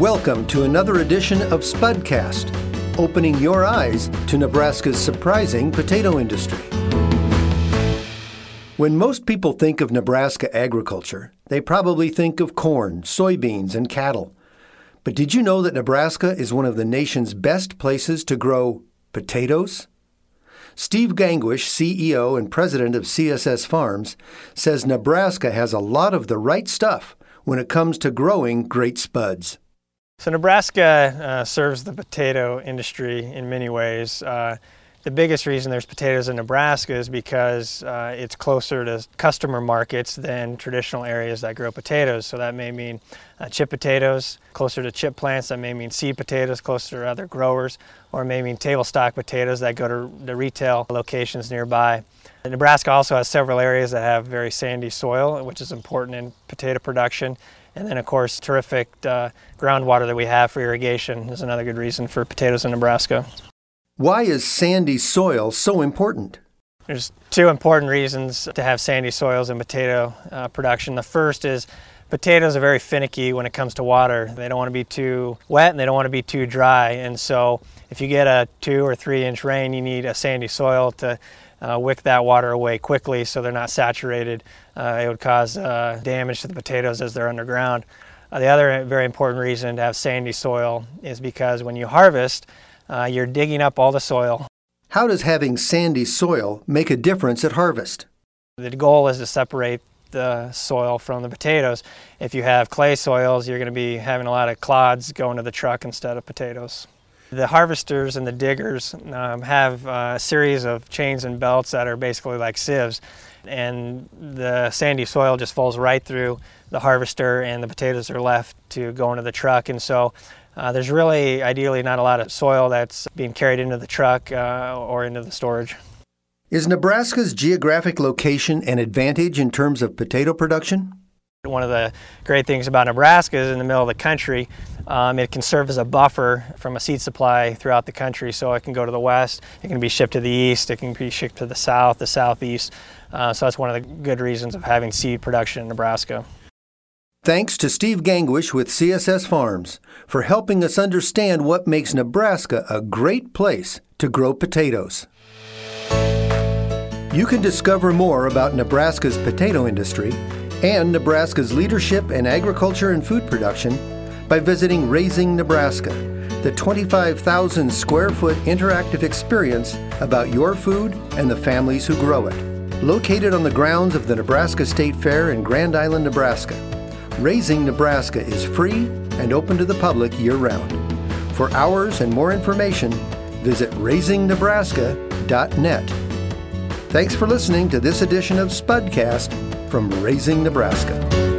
Welcome to another edition of Spudcast, opening your eyes to Nebraska's surprising potato industry. When most people think of Nebraska agriculture, they probably think of corn, soybeans, and cattle. But did you know that Nebraska is one of the nation's best places to grow potatoes? Steve Gangwish, CEO and president of CSS Farms, says Nebraska has a lot of the right stuff when it comes to growing great spuds. So Nebraska uh, serves the potato industry in many ways. Uh, the biggest reason there's potatoes in Nebraska is because uh, it's closer to customer markets than traditional areas that grow potatoes. So that may mean uh, chip potatoes closer to chip plants, that may mean seed potatoes closer to other growers, or it may mean table stock potatoes that go to the retail locations nearby. Nebraska also has several areas that have very sandy soil, which is important in potato production. And then, of course, terrific uh, groundwater that we have for irrigation is another good reason for potatoes in Nebraska. Why is sandy soil so important? There's two important reasons to have sandy soils in potato uh, production. The first is potatoes are very finicky when it comes to water. They don't want to be too wet and they don't want to be too dry. And so, if you get a two or three inch rain, you need a sandy soil to uh, wick that water away quickly so they're not saturated. Uh, it would cause uh, damage to the potatoes as they're underground. Uh, the other very important reason to have sandy soil is because when you harvest, uh, you're digging up all the soil. How does having sandy soil make a difference at harvest? The goal is to separate the soil from the potatoes. If you have clay soils, you're going to be having a lot of clods going to the truck instead of potatoes. The harvesters and the diggers um, have a series of chains and belts that are basically like sieves, and the sandy soil just falls right through the harvester, and the potatoes are left to go into the truck. And so uh, there's really, ideally, not a lot of soil that's being carried into the truck uh, or into the storage. Is Nebraska's geographic location an advantage in terms of potato production? One of the great things about Nebraska is in the middle of the country. Um, it can serve as a buffer from a seed supply throughout the country. So it can go to the west, it can be shipped to the east, it can be shipped to the south, the southeast. Uh, so that's one of the good reasons of having seed production in Nebraska. Thanks to Steve Gangwish with CSS Farms for helping us understand what makes Nebraska a great place to grow potatoes. You can discover more about Nebraska's potato industry and Nebraska's leadership in agriculture and food production by visiting Raising Nebraska, the 25,000 square foot interactive experience about your food and the families who grow it. Located on the grounds of the Nebraska State Fair in Grand Island, Nebraska. Raising Nebraska is free and open to the public year round. For hours and more information, visit raisingnebraska.net. Thanks for listening to this edition of Spudcast from Raising Nebraska.